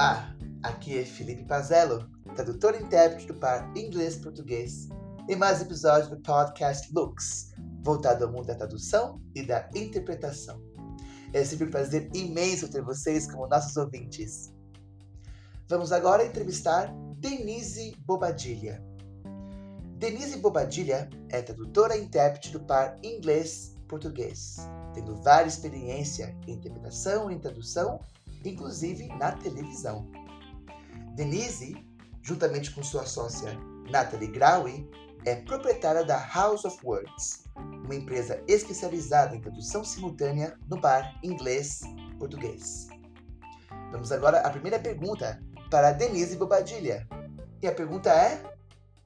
Olá, aqui é Felipe Pazello, tradutor e intérprete do par inglês-português, em mais um episódio do podcast Looks, voltado ao mundo da tradução e da interpretação. É sempre um prazer imenso ter vocês como nossos ouvintes. Vamos agora entrevistar Denise Bobadilha. Denise Bobadilha é tradutora e intérprete do par inglês-português, tendo várias experiência em interpretação e tradução inclusive na televisão. Denise, juntamente com sua sócia Natalie Graue, é proprietária da House of Words, uma empresa especializada em tradução simultânea no par inglês-português. Vamos agora à primeira pergunta para Denise Bobadilha. E a pergunta é: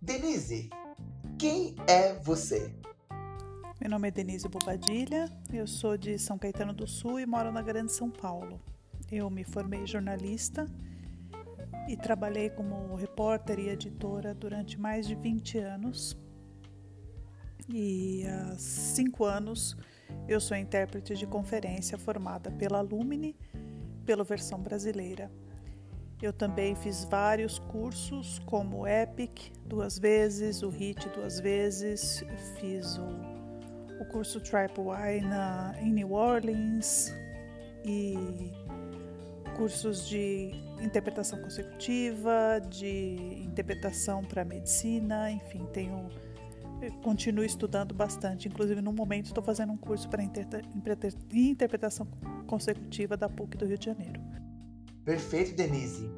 Denise, quem é você? Meu nome é Denise Bobadilha, eu sou de São Caetano do Sul e moro na Grande São Paulo. Eu me formei jornalista e trabalhei como repórter e editora durante mais de 20 anos. E há cinco anos eu sou intérprete de conferência formada pela Lumine, pela versão brasileira. Eu também fiz vários cursos, como o Epic duas vezes, o HIT duas vezes, fiz o, o curso Triple Y na, em New Orleans e cursos de interpretação consecutiva, de interpretação para medicina, enfim, tenho continuo estudando bastante. Inclusive, no momento, estou fazendo um curso para interpretação consecutiva da PUC do Rio de Janeiro. Perfeito, Denise.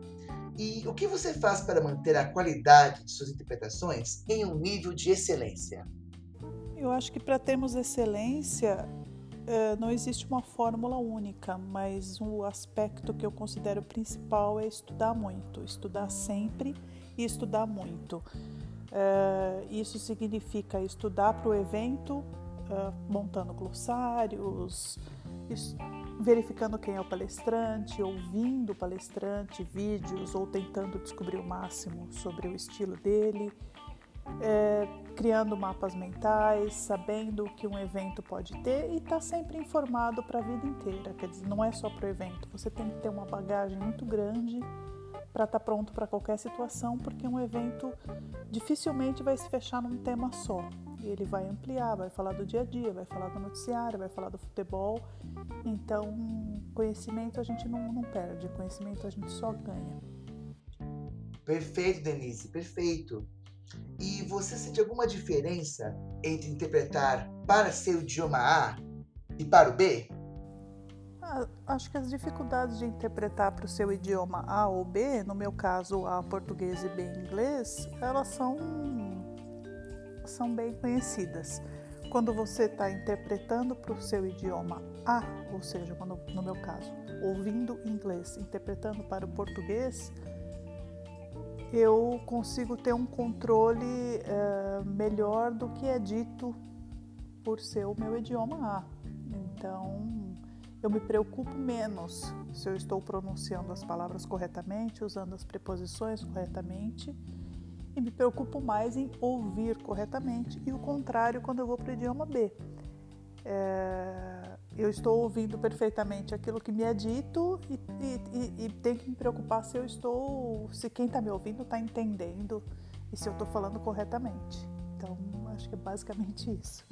E o que você faz para manter a qualidade de suas interpretações em um nível de excelência? Eu acho que para termos excelência, eh, não existe uma fórmula única, mas o aspecto que eu considero principal é estudar muito, estudar sempre e estudar muito. Eh, isso significa estudar para o evento, eh, montando glossários, verificando quem é o palestrante, ouvindo o palestrante, vídeos ou tentando descobrir o máximo sobre o estilo dele é, criando mapas mentais, sabendo o que um evento pode ter e está sempre informado para a vida inteira. Quer dizer, não é só para o evento, você tem que ter uma bagagem muito grande para estar tá pronto para qualquer situação, porque um evento dificilmente vai se fechar num tema só. Ele vai ampliar, vai falar do dia a dia, vai falar do noticiário, vai falar do futebol. Então, conhecimento a gente não, não perde, conhecimento a gente só ganha. Perfeito, Denise, perfeito. E você sente alguma diferença entre interpretar para seu idioma A e para o B? Ah, acho que as dificuldades de interpretar para o seu idioma A ou B, no meu caso A português e B inglês, elas são, são bem conhecidas. Quando você está interpretando para o seu idioma A, ou seja, quando, no meu caso, ouvindo inglês, interpretando para o português, eu consigo ter um controle é, melhor do que é dito por ser o meu idioma A. Então, eu me preocupo menos se eu estou pronunciando as palavras corretamente, usando as preposições corretamente, e me preocupo mais em ouvir corretamente, e o contrário quando eu vou para o idioma B. É, eu estou ouvindo perfeitamente aquilo que me é dito e, e, e, e tenho que me preocupar se eu estou, se quem está me ouvindo está entendendo e se eu estou falando corretamente. Então, acho que é basicamente isso.